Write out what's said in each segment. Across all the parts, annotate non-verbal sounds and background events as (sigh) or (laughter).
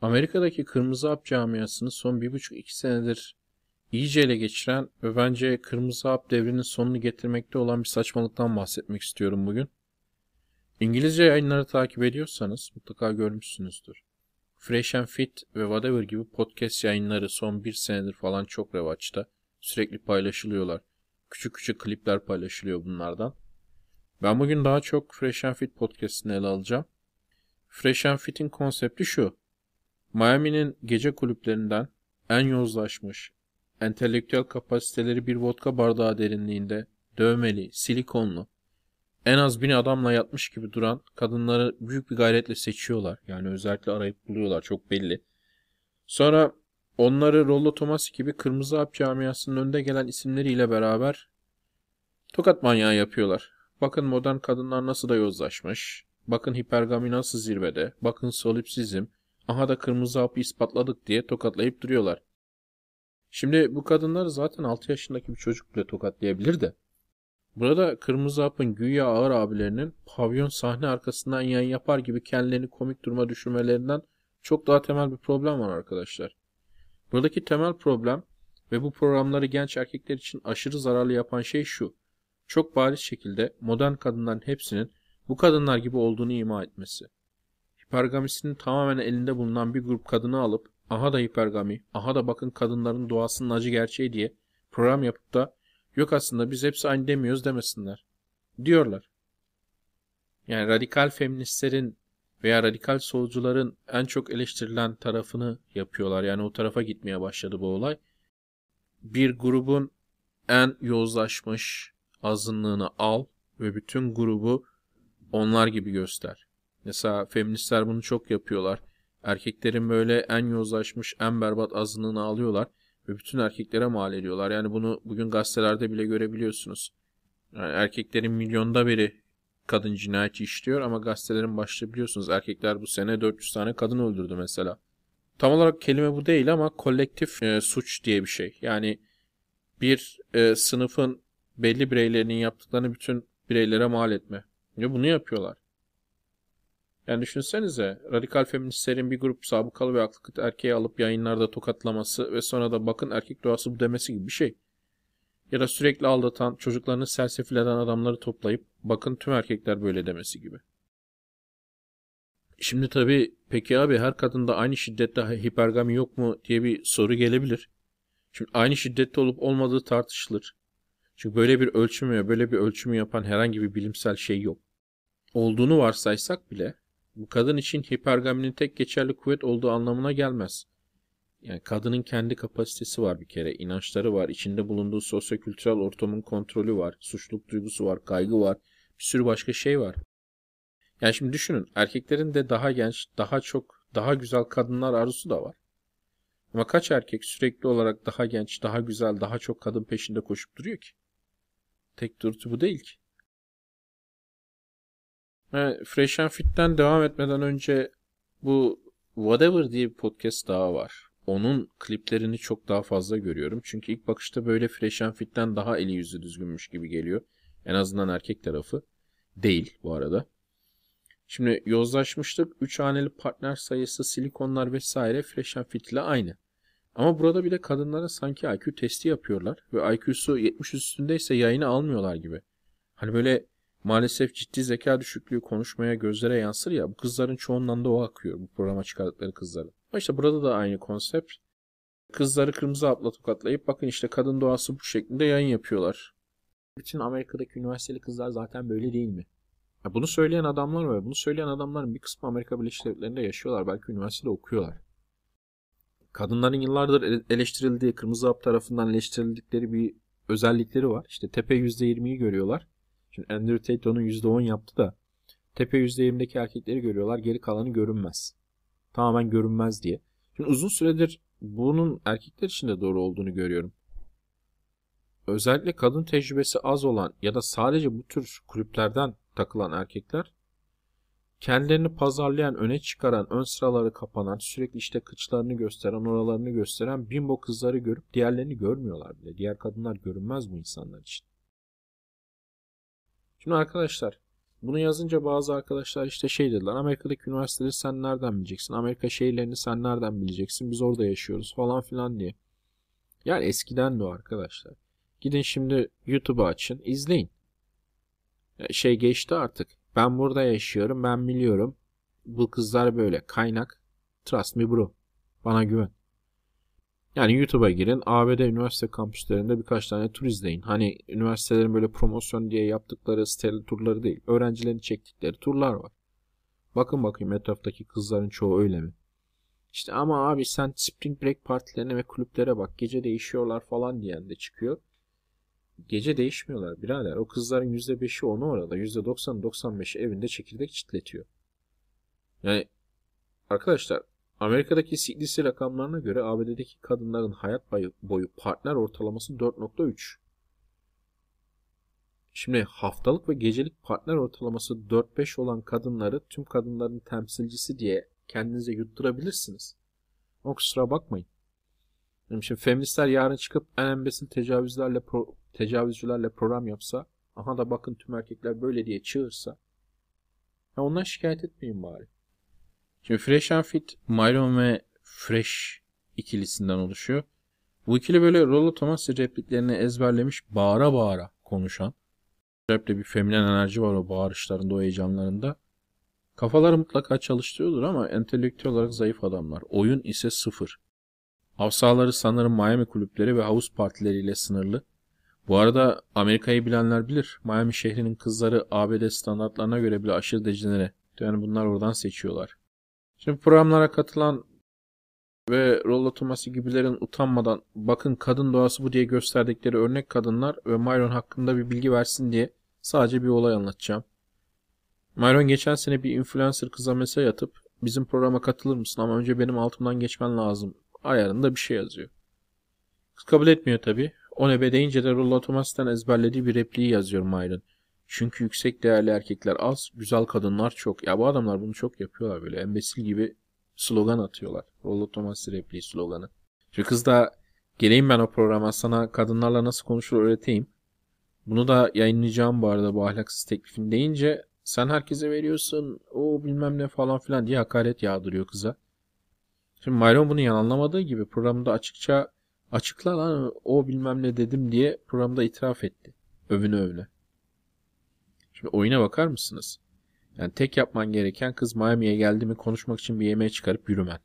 Amerika'daki Kırmızı Hap camiasını son bir buçuk iki senedir iyice ele geçiren ve bence Kırmızı Hap devrinin sonunu getirmekte olan bir saçmalıktan bahsetmek istiyorum bugün. İngilizce yayınları takip ediyorsanız mutlaka görmüşsünüzdür. Fresh and Fit ve Whatever gibi podcast yayınları son bir senedir falan çok revaçta. Sürekli paylaşılıyorlar. Küçük küçük klipler paylaşılıyor bunlardan. Ben bugün daha çok Fresh and Fit podcastini ele alacağım. Fresh and Fit'in konsepti şu. Miami'nin gece kulüplerinden en yozlaşmış, entelektüel kapasiteleri bir vodka bardağı derinliğinde, dövmeli, silikonlu, en az bin adamla yatmış gibi duran kadınları büyük bir gayretle seçiyorlar. Yani özellikle arayıp buluyorlar çok belli. Sonra onları Rollo Thomas gibi Kırmızı Hap camiasının önde gelen isimleriyle beraber tokat manyağı yapıyorlar. Bakın modern kadınlar nasıl da yozlaşmış. Bakın hipergami nasıl zirvede. Bakın solipsizm. Aha da kırmızı hapı ispatladık diye tokatlayıp duruyorlar. Şimdi bu kadınlar zaten 6 yaşındaki bir çocuk bile tokatlayabilir de. Burada Kırmızı Hap'ın güya ağır abilerinin pavyon sahne arkasından yayın yapar gibi kendilerini komik duruma düşürmelerinden çok daha temel bir problem var arkadaşlar. Buradaki temel problem ve bu programları genç erkekler için aşırı zararlı yapan şey şu. Çok bariz şekilde modern kadınların hepsinin bu kadınlar gibi olduğunu ima etmesi. Hipergamisinin tamamen elinde bulunan bir grup kadını alıp aha da hipergami, aha da bakın kadınların doğasının acı gerçeği diye program yapıp da yok aslında biz hepsi aynı demiyoruz demesinler. Diyorlar. Yani radikal feministlerin veya radikal solcuların en çok eleştirilen tarafını yapıyorlar. Yani o tarafa gitmeye başladı bu olay. Bir grubun en yozlaşmış azınlığını al ve bütün grubu onlar gibi göster. Mesela feministler bunu çok yapıyorlar. Erkeklerin böyle en yozlaşmış, en berbat azınlığını alıyorlar ve bütün erkeklere mal ediyorlar. Yani bunu bugün gazetelerde bile görebiliyorsunuz. Yani erkeklerin milyonda biri kadın cinayeti işliyor ama gazetelerin başta biliyorsunuz erkekler bu sene 400 tane kadın öldürdü mesela. Tam olarak kelime bu değil ama kolektif e, suç diye bir şey. Yani bir e, sınıfın belli bireylerinin yaptıklarını bütün bireylere mal etme. Ya bunu yapıyorlar. Yani düşünsenize radikal feministlerin bir grup sabıkalı ve aklı erkeği alıp yayınlarda tokatlaması ve sonra da bakın erkek doğası bu demesi gibi bir şey. Ya da sürekli aldatan, çocuklarını sersefil eden adamları toplayıp bakın tüm erkekler böyle demesi gibi. Şimdi tabii peki abi her kadında aynı şiddette hipergami yok mu diye bir soru gelebilir. Şimdi aynı şiddette olup olmadığı tartışılır. Çünkü böyle bir ölçümü böyle bir ölçümü yapan herhangi bir bilimsel şey yok. Olduğunu varsaysak bile bu kadın için hipergaminin tek geçerli kuvvet olduğu anlamına gelmez. Yani kadının kendi kapasitesi var bir kere, inançları var, içinde bulunduğu sosyokültürel ortamın kontrolü var, suçluluk duygusu var, kaygı var, bir sürü başka şey var. Yani şimdi düşünün, erkeklerin de daha genç, daha çok, daha güzel kadınlar arzusu da var. Ama kaç erkek sürekli olarak daha genç, daha güzel, daha çok kadın peşinde koşup duruyor ki? Tek dürtü bu değil ki. Fresh and Fit'ten devam etmeden önce bu Whatever diye bir podcast daha var. Onun kliplerini çok daha fazla görüyorum. Çünkü ilk bakışta böyle Fresh and Fit'ten daha eli yüzü düzgünmüş gibi geliyor. En azından erkek tarafı. Değil bu arada. Şimdi yozlaşmışlık, 3 haneli partner sayısı, silikonlar vesaire Fresh and Fit ile aynı. Ama burada bile kadınlara sanki IQ testi yapıyorlar ve IQ'su 70 üstündeyse yayını almıyorlar gibi. Hani böyle maalesef ciddi zeka düşüklüğü konuşmaya gözlere yansır ya bu kızların çoğundan da o akıyor bu programa çıkardıkları kızların. Ama işte burada da aynı konsept. Kızları kırmızı hapla tokatlayıp bakın işte kadın doğası bu şeklinde yayın yapıyorlar. Bütün Amerika'daki üniversiteli kızlar zaten böyle değil mi? Ya bunu söyleyen adamlar var. Bunu söyleyen adamların bir kısmı Amerika Birleşik Devletleri'nde yaşıyorlar. Belki üniversitede okuyorlar. Kadınların yıllardır eleştirildiği, kırmızı hap tarafından eleştirildikleri bir özellikleri var. İşte tepe %20'yi görüyorlar. Şimdi Andrew Tate onun %10 yaptı da tepe %20'deki erkekleri görüyorlar. Geri kalanı görünmez. Tamamen görünmez diye. Şimdi uzun süredir bunun erkekler için de doğru olduğunu görüyorum. Özellikle kadın tecrübesi az olan ya da sadece bu tür kulüplerden takılan erkekler kendilerini pazarlayan, öne çıkaran, ön sıraları kapanan, sürekli işte kıçlarını gösteren, oralarını gösteren bimbo kızları görüp diğerlerini görmüyorlar bile. Diğer kadınlar görünmez bu insanlar için. Şimdi arkadaşlar Bunu yazınca bazı arkadaşlar işte şey dediler. Amerika'daki üniversiteleri sen nereden bileceksin? Amerika şehirlerini sen nereden bileceksin? Biz orada yaşıyoruz falan filan diye. Yani eskiden de arkadaşlar. Gidin şimdi YouTube'u açın, izleyin. Şey geçti artık. Ben burada yaşıyorum, ben biliyorum. Bu kızlar böyle. Kaynak. Trust me bro. Bana güven. Yani YouTube'a girin. ABD üniversite kampüslerinde birkaç tane tur izleyin. Hani üniversitelerin böyle promosyon diye yaptıkları siteli turları değil. Öğrencilerin çektikleri turlar var. Bakın bakayım etraftaki kızların çoğu öyle mi? İşte ama abi sen Spring Break partilerine ve kulüplere bak. Gece değişiyorlar falan diyen de çıkıyor. Gece değişmiyorlar birader. O kızların %5'i onu orada. %90'ı 95'i evinde çekirdek çitletiyor. Yani arkadaşlar Amerika'daki CDC rakamlarına göre ABD'deki kadınların hayat boyu partner ortalaması 4.3. Şimdi haftalık ve gecelik partner ortalaması 4-5 olan kadınları tüm kadınların temsilcisi diye kendinize yutturabilirsiniz. Ama kusura bakmayın. Şimdi feministler yarın çıkıp en embesil tecavüzlerle pro, tecavüzcülerle program yapsa aha da bakın tüm erkekler böyle diye çığırsa ya ondan şikayet etmeyin bari. Şimdi Fresh and Fit, Myron ve Fresh ikilisinden oluşuyor. Bu ikili böyle Rollo Thomas repliklerini ezberlemiş bağıra bağıra konuşan. Rap'te bir feminen enerji var o bağırışlarında, o heyecanlarında. Kafaları mutlaka çalıştırıyordur ama entelektüel olarak zayıf adamlar. Oyun ise sıfır. Havsaları sanırım Miami kulüpleri ve havuz partileriyle sınırlı. Bu arada Amerika'yı bilenler bilir. Miami şehrinin kızları ABD standartlarına göre bile aşırı dejenere. Yani bunlar oradan seçiyorlar. Şimdi programlara katılan ve Rollo Tomasi gibilerin utanmadan bakın kadın doğası bu diye gösterdikleri örnek kadınlar ve Myron hakkında bir bilgi versin diye sadece bir olay anlatacağım. Myron geçen sene bir influencer kıza mesaj atıp bizim programa katılır mısın ama önce benim altımdan geçmen lazım ayarında bir şey yazıyor. Kız kabul etmiyor tabi. O nebe deyince de Rollo Tomasi'den ezberlediği bir repliği yazıyor Myron. Çünkü yüksek değerli erkekler az, güzel kadınlar çok. Ya bu adamlar bunu çok yapıyorlar böyle. Embesil gibi slogan atıyorlar. Rollo Thomas repliği sloganı. Şu kız da geleyim ben o programa sana kadınlarla nasıl konuşur öğreteyim. Bunu da yayınlayacağım bu arada bu ahlaksız teklifin deyince sen herkese veriyorsun o bilmem ne falan filan diye hakaret yağdırıyor kıza. Şimdi Myron bunu yanılamadığı gibi programda açıkça açıkla lan o bilmem ne dedim diye programda itiraf etti. Övüne övüne. Şimdi oyuna bakar mısınız? Yani tek yapman gereken kız Miami'ye geldi mi konuşmak için bir yemeğe çıkarıp yürümen.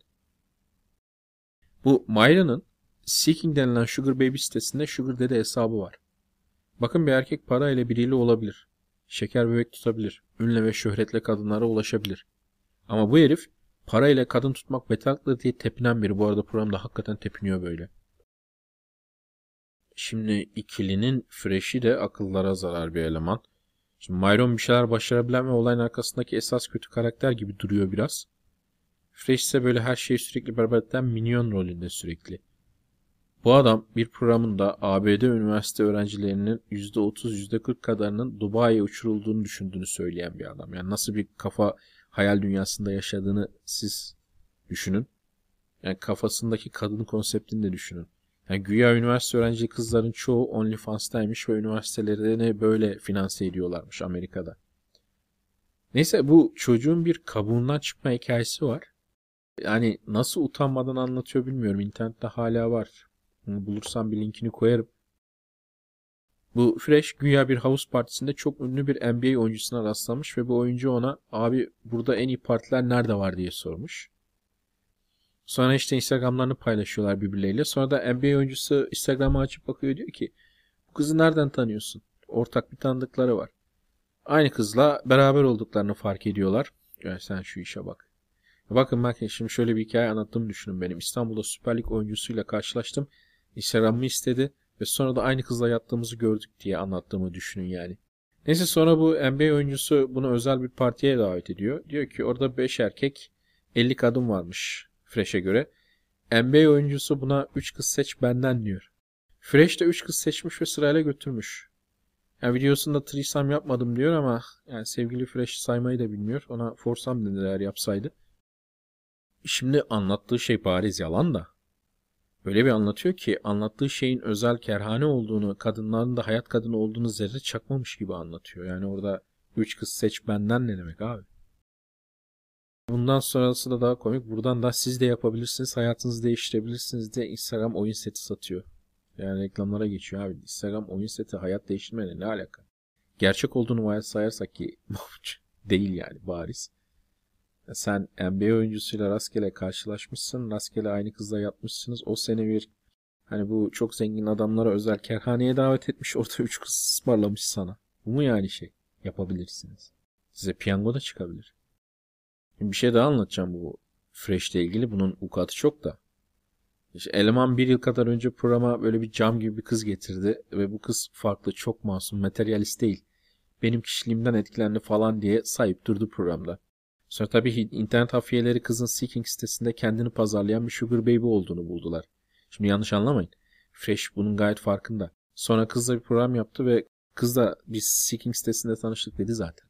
Bu Myra'nın Seeking denilen Sugar Baby sitesinde Sugar Daddy hesabı var. Bakın bir erkek para ile biriyle olabilir. Şeker bebek tutabilir. Ünle ve şöhretle kadınlara ulaşabilir. Ama bu herif para ile kadın tutmak betaklı diye tepinen biri. Bu arada programda hakikaten tepiniyor böyle. Şimdi ikilinin freşi de akıllara zarar bir eleman. Şimdi Myron bir şeyler başarabilen ve olayın arkasındaki esas kötü karakter gibi duruyor biraz. Fresh ise böyle her şeyi sürekli berbat eden minyon rolünde sürekli. Bu adam bir programında ABD üniversite öğrencilerinin %30-%40 kadarının Dubai'ye uçurulduğunu düşündüğünü söyleyen bir adam. Yani nasıl bir kafa hayal dünyasında yaşadığını siz düşünün. Yani kafasındaki kadın konseptini de düşünün. Yani güya üniversite öğrenci kızların çoğu OnlyFans'taymış ve üniversitelerini böyle finanse ediyorlarmış Amerika'da. Neyse bu çocuğun bir kabuğundan çıkma hikayesi var. Yani nasıl utanmadan anlatıyor bilmiyorum. İnternette hala var. Bulursam bir linkini koyarım. Bu Fresh güya bir havuz partisinde çok ünlü bir NBA oyuncusuna rastlamış ve bu oyuncu ona abi burada en iyi partiler nerede var diye sormuş. Sonra işte Instagram'larını paylaşıyorlar birbirleriyle. Sonra da NBA oyuncusu Instagram'ı açıp bakıyor diyor ki bu kızı nereden tanıyorsun? Ortak bir tanıdıkları var. Aynı kızla beraber olduklarını fark ediyorlar. Yani sen şu işe bak. Bakın bakın şimdi şöyle bir hikaye anlattığımı düşünün benim. İstanbul'da Süper Lig oyuncusuyla karşılaştım. Instagram'ımı istedi ve sonra da aynı kızla yattığımızı gördük diye anlattığımı düşünün yani. Neyse sonra bu NBA oyuncusu bunu özel bir partiye davet ediyor. Diyor ki orada 5 erkek 50 kadın varmış. Fresh'e göre. NBA oyuncusu buna 3 kız seç benden diyor. Fresh de 3 kız seçmiş ve sırayla götürmüş. Yani videosunda threesome yapmadım diyor ama yani sevgili Fresh saymayı da bilmiyor. Ona forsam denir eğer yapsaydı. Şimdi anlattığı şey bariz yalan da. Öyle bir anlatıyor ki anlattığı şeyin özel kerhane olduğunu, kadınların da hayat kadını olduğunu zerre çakmamış gibi anlatıyor. Yani orada Üç kız seç benden ne demek abi? Bundan sonrası da daha komik. Buradan da siz de yapabilirsiniz. Hayatınızı değiştirebilirsiniz diye Instagram oyun seti satıyor. Yani reklamlara geçiyor abi. Instagram oyun seti hayat değiştirmeyle ne alaka? Gerçek olduğunu varsayarsak ki (laughs) değil yani bariz. Sen NBA oyuncusuyla rastgele karşılaşmışsın. Rastgele aynı kızla yatmışsınız. O sene bir hani bu çok zengin adamlara özel kerhaneye davet etmiş. (laughs) Orada üç kız ısmarlamış sana. Bu mu yani şey? Yapabilirsiniz. Size piyango da çıkabilir. Bir şey daha anlatacağım bu Fresh ile ilgili. Bunun ukatı çok da. İşte eleman bir yıl kadar önce programa böyle bir cam gibi bir kız getirdi. Ve bu kız farklı, çok masum, materyalist değil. Benim kişiliğimden etkilendi falan diye sayıp durdu programda. Sonra tabii internet hafiyeleri kızın Seeking sitesinde kendini pazarlayan bir sugar baby olduğunu buldular. Şimdi yanlış anlamayın. Fresh bunun gayet farkında. Sonra kızla bir program yaptı ve kız da biz Seeking sitesinde tanıştık dedi zaten.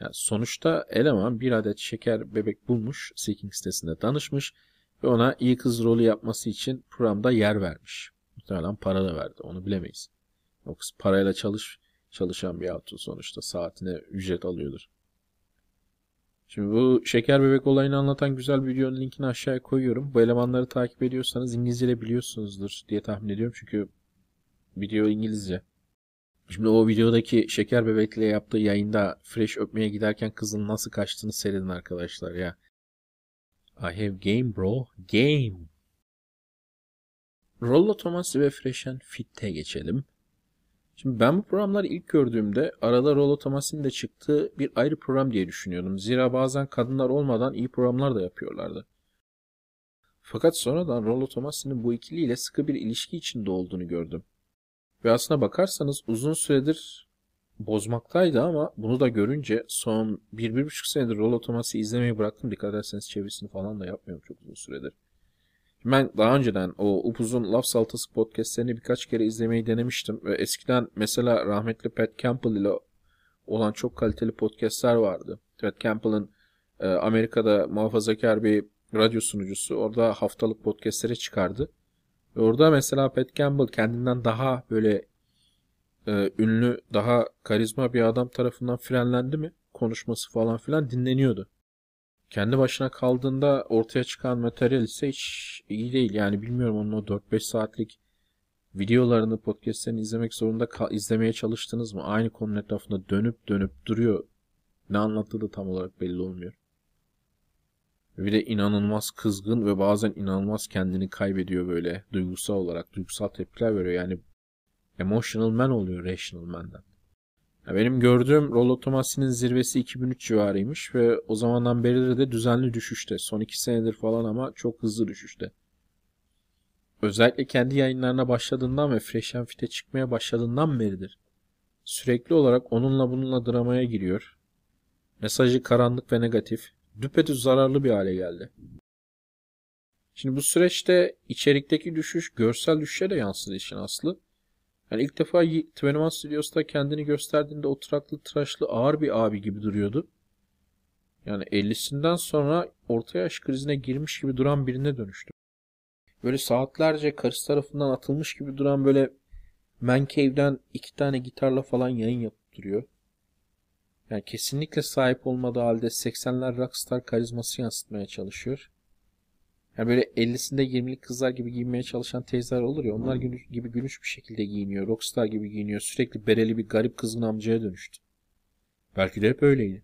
Yani sonuçta eleman bir adet şeker bebek bulmuş, Seeking sitesinde tanışmış ve ona iyi kız rolü yapması için programda yer vermiş. Muhtemelen para da verdi, onu bilemeyiz. Yoksa parayla çalış çalışan bir hatun sonuçta saatine ücret alıyordur. Şimdi bu şeker bebek olayını anlatan güzel bir videonun linkini aşağıya koyuyorum. Bu elemanları takip ediyorsanız İngilizce de biliyorsunuzdur diye tahmin ediyorum. Çünkü video İngilizce. Şimdi o videodaki şeker bebekle yaptığı yayında Fresh öpmeye giderken kızın nasıl kaçtığını seyredin arkadaşlar ya. I have game bro. Game. Rollo Thomas ve Fresh and Fit'e geçelim. Şimdi ben bu programları ilk gördüğümde arada Rollo Thomas'ın da çıktığı bir ayrı program diye düşünüyordum. Zira bazen kadınlar olmadan iyi programlar da yapıyorlardı. Fakat sonradan Rollo Thomas'ın bu ikiliyle sıkı bir ilişki içinde olduğunu gördüm. Ve aslına bakarsanız uzun süredir bozmaktaydı ama bunu da görünce son 1-1,5 senedir Rollo Thomas'ı izlemeyi bıraktım. Dikkat ederseniz çevirisini falan da yapmıyorum çok uzun süredir. Ben daha önceden o upuzun Laf Saltası podcastlerini birkaç kere izlemeyi denemiştim. Ve eskiden mesela rahmetli Pat Campbell ile olan çok kaliteli podcastler vardı. Pat Campbell'ın e, Amerika'da muhafazakar bir radyo sunucusu. Orada haftalık podcastlere çıkardı. Orada mesela Pat Campbell kendinden daha böyle e, ünlü, daha karizma bir adam tarafından frenlendi mi? Konuşması falan filan dinleniyordu kendi başına kaldığında ortaya çıkan materyal ise hiç iyi değil. Yani bilmiyorum onun o 4-5 saatlik videolarını, podcastlerini izlemek zorunda izlemeye çalıştınız mı? Aynı konunun etrafında dönüp dönüp duruyor. Ne anlattığı da tam olarak belli olmuyor. Bir de inanılmaz kızgın ve bazen inanılmaz kendini kaybediyor böyle duygusal olarak. Duygusal tepkiler veriyor. Yani emotional man oluyor rational man'den. Benim gördüğüm Rollo Tomasi'nin zirvesi 2003 civarıymış ve o zamandan beri de düzenli düşüşte. Son 2 senedir falan ama çok hızlı düşüşte. Özellikle kendi yayınlarına başladığından ve Fresh and Fit'e çıkmaya başladığından beridir. Sürekli olarak onunla bununla dramaya giriyor. Mesajı karanlık ve negatif. Düpedüz zararlı bir hale geldi. Şimdi bu süreçte içerikteki düşüş görsel düşüşe de yansıdı işin aslı. Yani ilk defa 21 Studios'ta kendini gösterdiğinde oturaklı tıraşlı ağır bir abi gibi duruyordu. Yani 50'sinden sonra orta yaş krizine girmiş gibi duran birine dönüştü. Böyle saatlerce karısı tarafından atılmış gibi duran böyle Man Cave'den iki tane gitarla falan yayın yapıp duruyor. Yani kesinlikle sahip olmadığı halde 80'ler rockstar karizması yansıtmaya çalışıyor. Yani böyle 50'sinde 20'lik kızlar gibi giyinmeye çalışan teyzeler olur ya onlar hmm. gibi gülüş bir şekilde giyiniyor. Rockstar gibi giyiniyor. Sürekli bereli bir garip kızın amcaya dönüştü. Belki de hep öyleydi.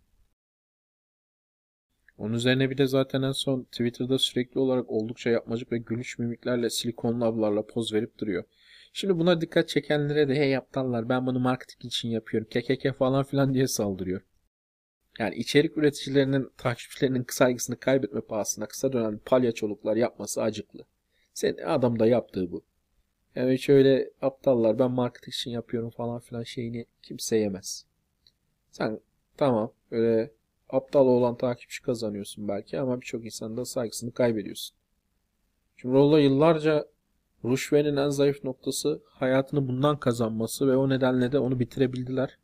Onun üzerine bir de zaten en son Twitter'da sürekli olarak oldukça yapmacık ve gülüş mimiklerle silikonlu ablarla poz verip duruyor. Şimdi buna dikkat çekenlere de hey aptallar ben bunu marketing için yapıyorum kekeke falan filan diye saldırıyor. Yani içerik üreticilerinin takipçilerinin saygısını kaybetme pahasına kısa dönem palyaçoluklar yapması acıklı. Sen adam da yaptığı bu. Yani hiç öyle aptallar ben marketing için yapıyorum falan filan şeyini kimse yemez. Sen tamam öyle aptal olan takipçi kazanıyorsun belki ama birçok insanın da saygısını kaybediyorsun. Şimdi Rolla yıllarca Rushve'nin en zayıf noktası hayatını bundan kazanması ve o nedenle de onu bitirebildiler.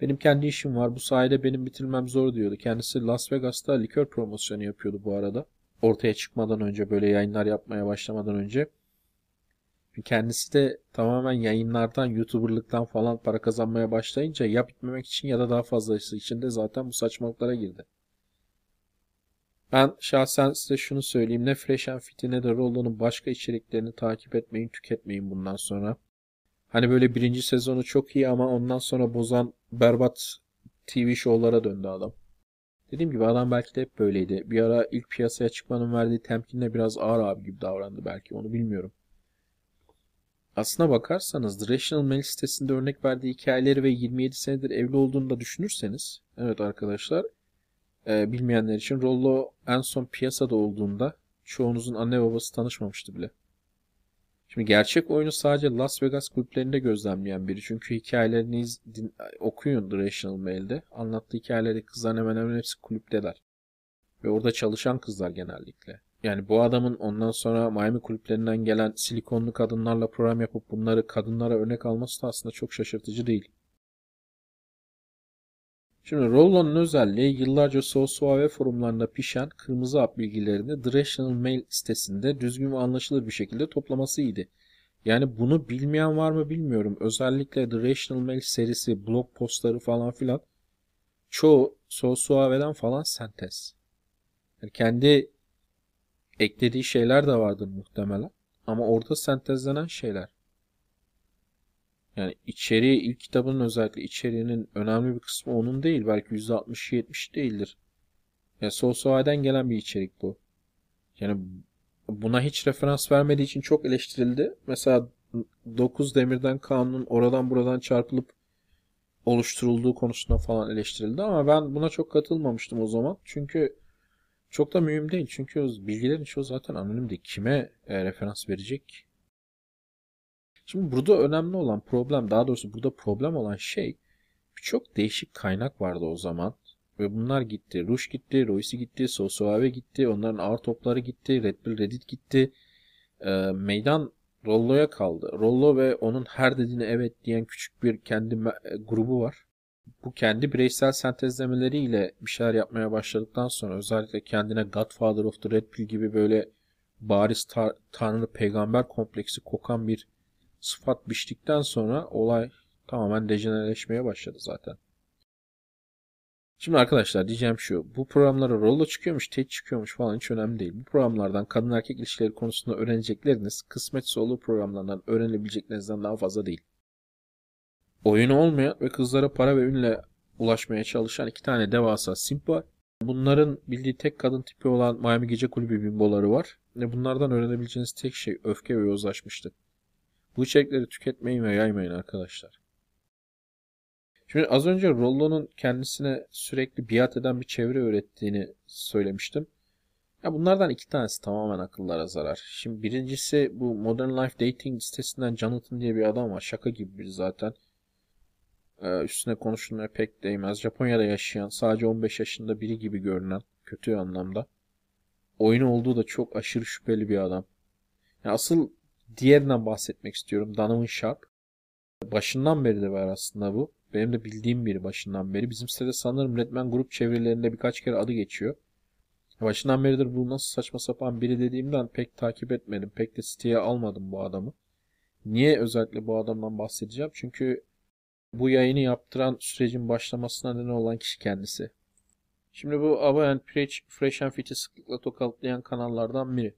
Benim kendi işim var. Bu sayede benim bitirmem zor diyordu. Kendisi Las Vegas'ta likör promosyonu yapıyordu bu arada. Ortaya çıkmadan önce böyle yayınlar yapmaya başlamadan önce. Kendisi de tamamen yayınlardan, YouTuber'lıktan falan para kazanmaya başlayınca ya bitmemek için ya da daha fazlası için de zaten bu saçmalıklara girdi. Ben şahsen size şunu söyleyeyim. Ne Fresh and Fit'i ne de Rollo'nun başka içeriklerini takip etmeyin, tüketmeyin bundan sonra. Hani böyle birinci sezonu çok iyi ama ondan sonra bozan berbat TV şovlara döndü adam. Dediğim gibi adam belki de hep böyleydi. Bir ara ilk piyasaya çıkmanın verdiği temkinle biraz ağır abi gibi davrandı belki onu bilmiyorum. Aslına bakarsanız Rational Mail sitesinde örnek verdiği hikayeleri ve 27 senedir evli olduğunu da düşünürseniz evet arkadaşlar e, bilmeyenler için Rollo en son piyasada olduğunda çoğunuzun anne babası tanışmamıştı bile. Şimdi gerçek oyunu sadece Las Vegas kulüplerinde gözlemleyen biri. Çünkü hikayelerini iz, din, okuyun Rational Mail'de. Anlattığı hikayeleri kızların hemen hemen hepsi kulüpteler. Ve orada çalışan kızlar genellikle. Yani bu adamın ondan sonra Miami kulüplerinden gelen silikonlu kadınlarla program yapıp bunları kadınlara örnek alması da aslında çok şaşırtıcı değil. Şimdi Rollon'un özelliği yıllarca Sosuave forumlarında pişen kırmızı hap bilgilerini The Rational Mail sitesinde düzgün ve anlaşılır bir şekilde toplamasıydı. Yani bunu bilmeyen var mı bilmiyorum. Özellikle The Rational Mail serisi, blog postları falan filan çoğu Sosuave'den falan sentez. Yani kendi eklediği şeyler de vardır muhtemelen. Ama orada sentezlenen şeyler. Yani içeriği ilk kitabın özellikle içeriğinin önemli bir kısmı onun değil. Belki %60-70 değildir. Yani Sosuay'dan gelen bir içerik bu. Yani buna hiç referans vermediği için çok eleştirildi. Mesela 9 demirden kanunun oradan buradan çarpılıp oluşturulduğu konusunda falan eleştirildi ama ben buna çok katılmamıştım o zaman. Çünkü çok da mühim değil. Çünkü bilgilerin çoğu zaten anonimdi. Kime e, referans verecek Şimdi burada önemli olan problem, daha doğrusu burada problem olan şey birçok değişik kaynak vardı o zaman. Ve bunlar gitti. Rush gitti, Royce gitti, Sosuave gitti, onların ağır topları gitti, Red Bull Reddit gitti. E, meydan Rollo'ya kaldı. Rollo ve onun her dediğine evet diyen küçük bir kendi e, grubu var. Bu kendi bireysel sentezlemeleriyle bir şeyler yapmaya başladıktan sonra özellikle kendine Godfather of the Red Pill gibi böyle bariz tar tanrı peygamber kompleksi kokan bir sıfat biçtikten sonra olay tamamen dejenerleşmeye başladı zaten. Şimdi arkadaşlar diyeceğim şu. Bu programlara rollo çıkıyormuş, tek çıkıyormuş falan hiç önemli değil. Bu programlardan kadın erkek ilişkileri konusunda öğrenecekleriniz kısmetse olur programlardan öğrenebileceklerinizden daha fazla değil. Oyunu olmayan ve kızlara para ve ünle ulaşmaya çalışan iki tane devasa simp var. Bunların bildiği tek kadın tipi olan Miami Gece Kulübü bimboları var. Ve bunlardan öğrenebileceğiniz tek şey öfke ve yozlaşmışlık. Bu içerikleri tüketmeyin ve yaymayın arkadaşlar. Şimdi az önce Rollo'nun kendisine sürekli biat eden bir çevre öğrettiğini söylemiştim. Ya bunlardan iki tanesi tamamen akıllara zarar. Şimdi birincisi bu Modern Life Dating sitesinden Jonathan diye bir adam var. Şaka gibi biri zaten. Ee, üstüne konuşulmaya pek değmez. Japonya'da yaşayan sadece 15 yaşında biri gibi görünen kötü anlamda. Oyunu olduğu da çok aşırı şüpheli bir adam. Yani asıl diğerinden bahsetmek istiyorum. Donovan Sharp. Başından beri de var aslında bu. Benim de bildiğim biri başından beri. Bizim sitede sanırım Redman grup çevrelerinde birkaç kere adı geçiyor. Başından beridir bu nasıl saçma sapan biri dediğimden pek takip etmedim. Pek de siteye almadım bu adamı. Niye özellikle bu adamdan bahsedeceğim? Çünkü bu yayını yaptıran sürecin başlamasına neden olan kişi kendisi. Şimdi bu Ava and Preach, Fresh and Fit'i sıklıkla tokatlayan kanallardan biri.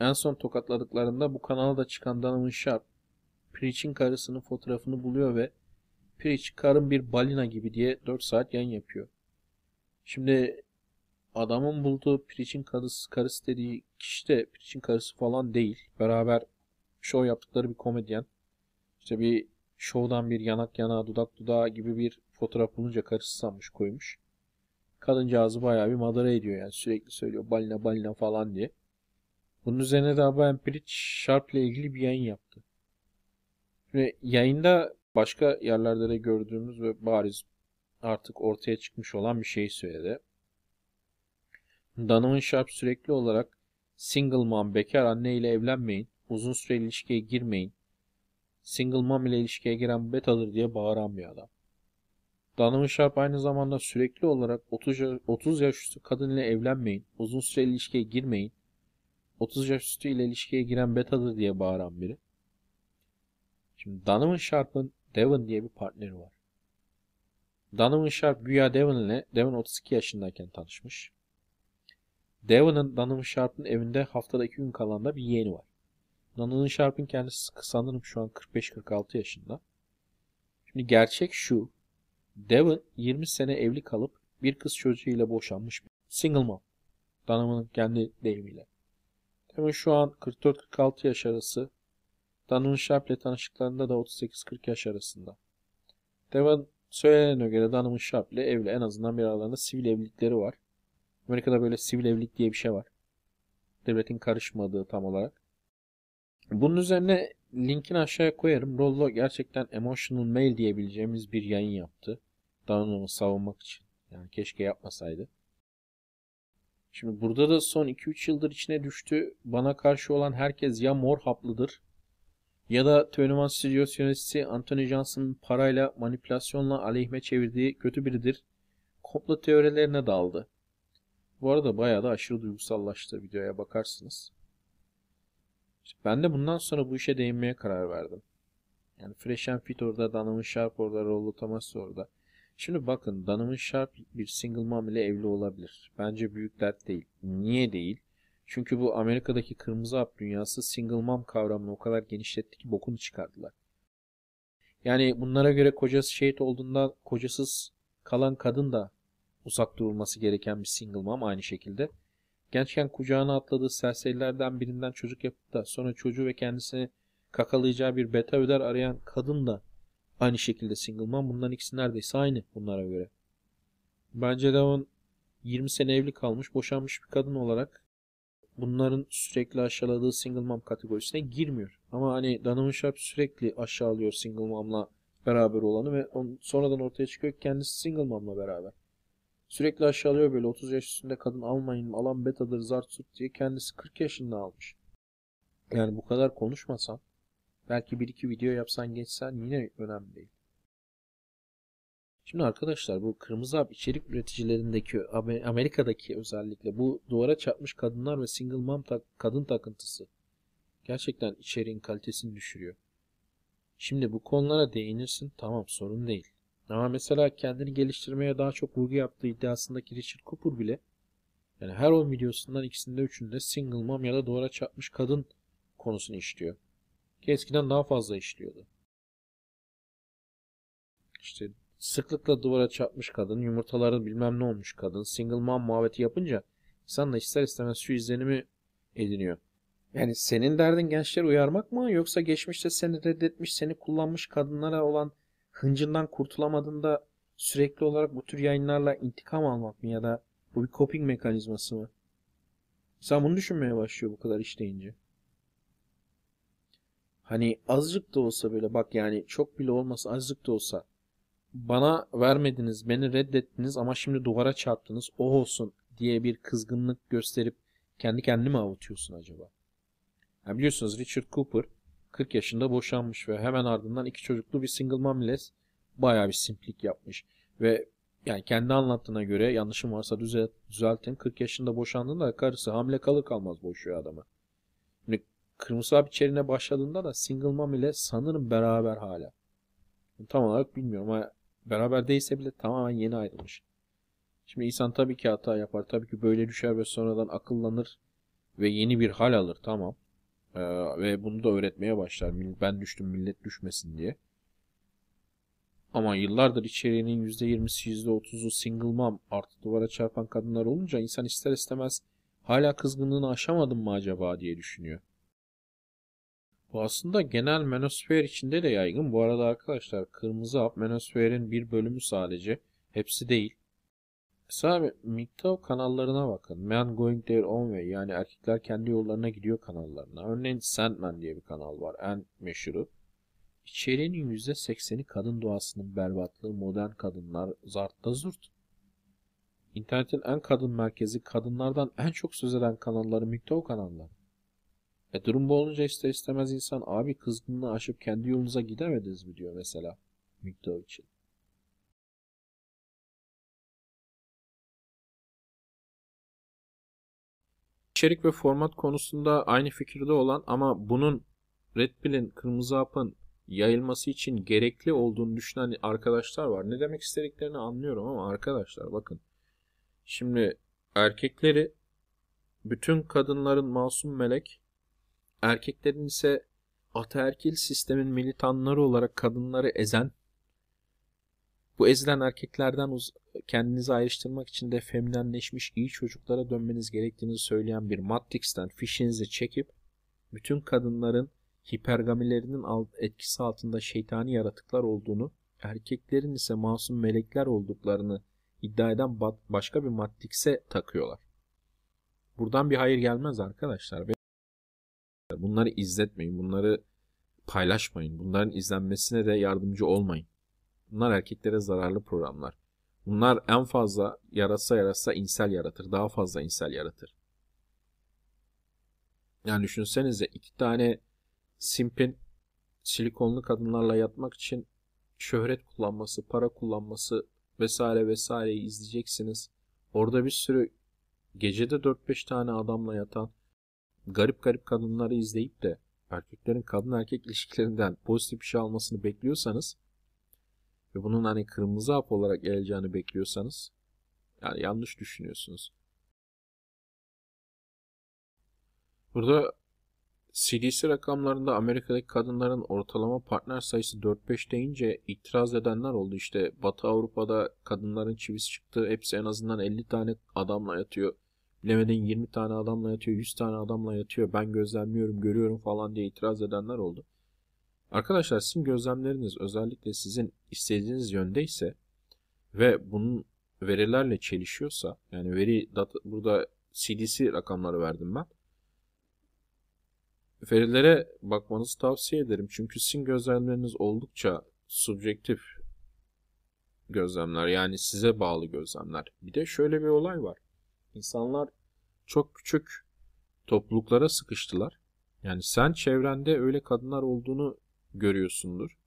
En son tokatladıklarında bu kanala da çıkan Donovan Sharp Preach'in karısının fotoğrafını buluyor ve Preach karın bir balina gibi diye 4 saat yayın yapıyor. Şimdi adamın bulduğu Preach'in karısı, karısı dediği kişi de Preach'in karısı falan değil. Beraber show yaptıkları bir komedyen. İşte bir show'dan bir yanak yana dudak dudağa gibi bir fotoğraf bulunca karısı sanmış koymuş. Kadıncağızı bayağı bir madara ediyor yani sürekli söylüyor balina balina falan diye. Bunun üzerine de Abraham Pritch Sharp ile ilgili bir yayın yaptı. Ve yayında başka yerlerde de gördüğümüz ve bariz artık ortaya çıkmış olan bir şey söyledi. Donovan Sharp sürekli olarak single mom, bekar anne ile evlenmeyin, uzun süre ilişkiye girmeyin, single mom ile ilişkiye giren betadır diye bağıran bir adam. Donovan Sharp aynı zamanda sürekli olarak 30, 30 yaş üstü kadın ile evlenmeyin, uzun süre ilişkiye girmeyin, 30 yaş üstü ile ilişkiye giren betadır diye bağıran biri. Şimdi Donovan Sharp'ın Devon diye bir partneri var. Donovan Sharp güya Devon ile Devon 32 yaşındayken tanışmış. Devon'ın Donovan Sharp'ın evinde haftada 2 gün kalan da bir yeğeni var. Donovan Sharp'ın kendisi sanırım şu an 45-46 yaşında. Şimdi gerçek şu. Devon 20 sene evli kalıp bir kız çocuğuyla boşanmış bir single mom. Donovan'ın kendi deyimiyle. Devon şu an 44-46 yaş arası. Donovan Sharp ile tanıştıklarında da 38-40 yaş arasında. Devon söylenene göre Donovan Sharp ile evli. En azından bir aralarında sivil evlilikleri var. Amerika'da böyle sivil evlilik diye bir şey var. Devletin karışmadığı tam olarak. Bunun üzerine linkini aşağıya koyarım. Rollo gerçekten emotional mail diyebileceğimiz bir yayın yaptı. Donovan'ı savunmak için. Yani keşke yapmasaydı. Şimdi burada da son 2-3 yıldır içine düştü. Bana karşı olan herkes ya mor haplıdır ya da 21 Studios yöneticisi Anthony Johnson'ın parayla manipülasyonla aleyhime çevirdiği kötü biridir. Komplo teorilerine daldı. Bu arada bayağı da aşırı duygusallaştı videoya bakarsınız. Ben de bundan sonra bu işe değinmeye karar verdim. Yani Fresh and Fit orada, Donovan Sharp orada, Rollo Thomas orada. Şimdi bakın Donovan Sharp bir single mom ile evli olabilir. Bence büyük dert değil. Niye değil? Çünkü bu Amerika'daki kırmızı hap dünyası single mom kavramını o kadar genişletti ki bokunu çıkardılar. Yani bunlara göre kocası şehit olduğunda kocasız kalan kadın da uzak durulması gereken bir single mom aynı şekilde. Gençken kucağına atladığı serserilerden birinden çocuk yapıp da sonra çocuğu ve kendisini kakalayacağı bir beta öder arayan kadın da aynı şekilde single mom. Bunların ikisi neredeyse aynı bunlara göre. Bence Devon 20 sene evli kalmış, boşanmış bir kadın olarak bunların sürekli aşağıladığı single mom kategorisine girmiyor. Ama hani Donovan Sharp sürekli aşağılıyor single mom'la beraber olanı ve on, sonradan ortaya çıkıyor ki kendisi single mom'la beraber. Sürekli aşağılıyor böyle 30 yaş üstünde kadın almayın alan betadır zart surt diye kendisi 40 yaşında almış. Yani bu kadar konuşmasan belki bir iki video yapsan geçsen yine önemli değil. Şimdi arkadaşlar bu kırmızı hap içerik üreticilerindeki Amerika'daki özellikle bu duvara çarpmış kadınlar ve single mom tak kadın takıntısı gerçekten içeriğin kalitesini düşürüyor. Şimdi bu konulara değinirsin tamam sorun değil. Ama mesela kendini geliştirmeye daha çok vurgu yaptığı iddiasındaki Richard Cooper bile yani her 10 videosundan ikisinde üçünde single mom ya da duvara çarpmış kadın konusunu işliyor. Ki eskiden daha fazla işliyordu. İşte sıklıkla duvara çarpmış kadın, yumurtaların bilmem ne olmuş kadın, single mom muhabbeti yapınca insan da ister istemez şu izlenimi ediniyor. Yani senin derdin gençleri uyarmak mı yoksa geçmişte seni reddetmiş, seni kullanmış kadınlara olan hıncından kurtulamadığında sürekli olarak bu tür yayınlarla intikam almak mı ya da bu bir coping mekanizması mı? Sen bunu düşünmeye başlıyor bu kadar işleyince. Hani azıcık da olsa böyle bak yani çok bile olmasa azıcık da olsa bana vermediniz, beni reddettiniz ama şimdi duvara çarptınız, o olsun diye bir kızgınlık gösterip kendi kendini mi avutuyorsun acaba? Yani biliyorsunuz Richard Cooper 40 yaşında boşanmış ve hemen ardından iki çocuklu bir single mom ile bayağı bir simplik yapmış. Ve yani kendi anlattığına göre yanlışım varsa düzelt, düzeltin 40 yaşında boşandığında karısı hamile kalır kalmaz boşuyor adamı. Kırmızı Abi içerine başladığında da single mom ile sanırım beraber hala. Tam olarak bilmiyorum ama beraber değilse bile tamamen yeni ayrılmış. Şimdi insan tabii ki hata yapar. Tabii ki böyle düşer ve sonradan akıllanır ve yeni bir hal alır. Tamam. Ee, ve bunu da öğretmeye başlar. Ben düştüm millet düşmesin diye. Ama yıllardır içeriğinin %20'si %30'u single mom artı duvara çarpan kadınlar olunca insan ister istemez hala kızgınlığını aşamadım mı acaba diye düşünüyor. Bu aslında genel menosfer içinde de yaygın. Bu arada arkadaşlar kırmızı hap menosferin bir bölümü sadece. Hepsi değil. Mesela MGTOW kanallarına bakın. Men Going Their Own Way yani erkekler kendi yollarına gidiyor kanallarına. Örneğin Sandman diye bir kanal var. En meşhuru. İçeriğinin %80'i kadın doğasının berbatlığı, modern kadınlar, zartta zurt. İnternetin en kadın merkezi kadınlardan en çok söz eden kanalları MGTOW kanalları. E durum bu olunca ister istemez insan abi kızgınlığı aşıp kendi yolunuza gidemediniz mi diyor mesela MGTOW için. İçerik ve format konusunda aynı fikirde olan ama bunun Red Pill'in, Kırmızı Hap'ın yayılması için gerekli olduğunu düşünen arkadaşlar var. Ne demek istediklerini anlıyorum ama arkadaşlar bakın. Şimdi erkekleri bütün kadınların masum melek, erkeklerin ise ataerkil sistemin militanları olarak kadınları ezen, bu ezilen erkeklerden kendinizi ayrıştırmak için de feminenleşmiş iyi çocuklara dönmeniz gerektiğini söyleyen bir Matrix'ten fişinizi çekip bütün kadınların hipergamilerinin etkisi altında şeytani yaratıklar olduğunu, erkeklerin ise masum melekler olduklarını iddia eden başka bir Matrix'e takıyorlar. Buradan bir hayır gelmez arkadaşlar. Bunları izletmeyin, bunları paylaşmayın, bunların izlenmesine de yardımcı olmayın. Bunlar erkeklere zararlı programlar. Bunlar en fazla yaratsa yaratsa insel yaratır. Daha fazla insel yaratır. Yani düşünsenize iki tane simpin silikonlu kadınlarla yatmak için şöhret kullanması, para kullanması vesaire vesaireyi izleyeceksiniz. Orada bir sürü gecede 4-5 tane adamla yatan garip garip kadınları izleyip de erkeklerin kadın erkek ilişkilerinden pozitif bir şey almasını bekliyorsanız ve bunun hani kırmızı hap olarak geleceğini bekliyorsanız yani yanlış düşünüyorsunuz. Burada CDC rakamlarında Amerika'daki kadınların ortalama partner sayısı 4-5 deyince itiraz edenler oldu. İşte Batı Avrupa'da kadınların çivisi çıktı. Hepsi en azından 50 tane adamla yatıyor. Bilemedin 20 tane adamla yatıyor, 100 tane adamla yatıyor. Ben gözlemliyorum, görüyorum falan diye itiraz edenler oldu. Arkadaşlar sizin gözlemleriniz özellikle sizin istediğiniz yöndeyse ve bunun verilerle çelişiyorsa yani veri data, burada CDC rakamları verdim ben verilere bakmanızı tavsiye ederim. Çünkü sizin gözlemleriniz oldukça subjektif gözlemler. Yani size bağlı gözlemler. Bir de şöyle bir olay var. İnsanlar çok küçük topluluklara sıkıştılar. Yani sen çevrende öyle kadınlar olduğunu görüyorsundur.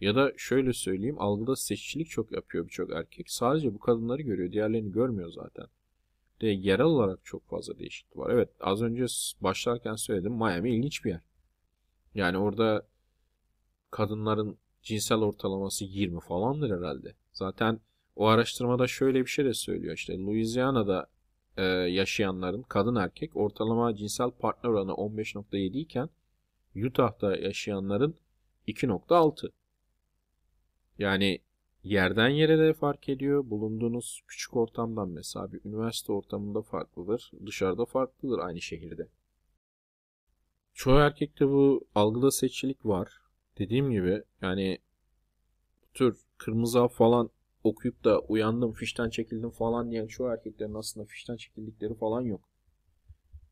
Ya da şöyle söyleyeyim algıda seçicilik çok yapıyor birçok erkek. Sadece bu kadınları görüyor. Diğerlerini görmüyor zaten de yerel olarak çok fazla değişiklik var. Evet az önce başlarken söyledim Miami ilginç bir yer. Yani orada kadınların cinsel ortalaması 20 falandır herhalde. Zaten o araştırmada şöyle bir şey de söylüyor. İşte Louisiana'da e, yaşayanların kadın erkek ortalama cinsel partner oranı 15.7 iken Utah'da yaşayanların 2.6. Yani Yerden yere de fark ediyor. Bulunduğunuz küçük ortamdan mesela bir üniversite ortamında farklıdır. Dışarıda farklıdır aynı şehirde. Çoğu erkekte bu algıda seçicilik var. Dediğim gibi yani bu tür kırmızı falan okuyup da uyandım fişten çekildim falan diyen çoğu erkeklerin aslında fişten çekildikleri falan yok.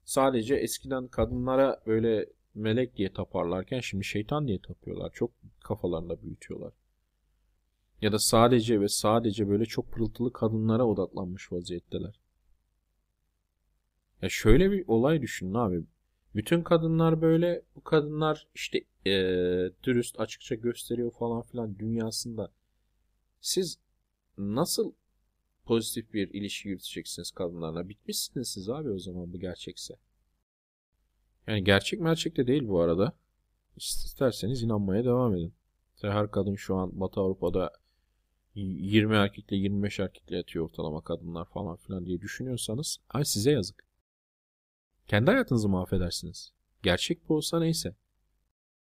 Sadece eskiden kadınlara böyle melek diye taparlarken şimdi şeytan diye tapıyorlar. Çok kafalarında büyütüyorlar. Ya da sadece ve sadece böyle çok pırıltılı kadınlara odaklanmış vaziyetteler. Ya şöyle bir olay düşünün abi. Bütün kadınlar böyle, bu kadınlar işte ee, dürüst açıkça gösteriyor falan filan dünyasında. Siz nasıl pozitif bir ilişki yürüteceksiniz kadınlarla? Bitmişsiniz siz abi o zaman bu gerçekse. Yani gerçek gerçek de değil bu arada. İsterseniz inanmaya devam edin. Her kadın şu an Batı Avrupa'da 20 erkekle 25 erkekle yatıyor ortalama kadınlar falan filan diye düşünüyorsanız ay size yazık. Kendi hayatınızı mahvedersiniz. Gerçek bu olsa neyse.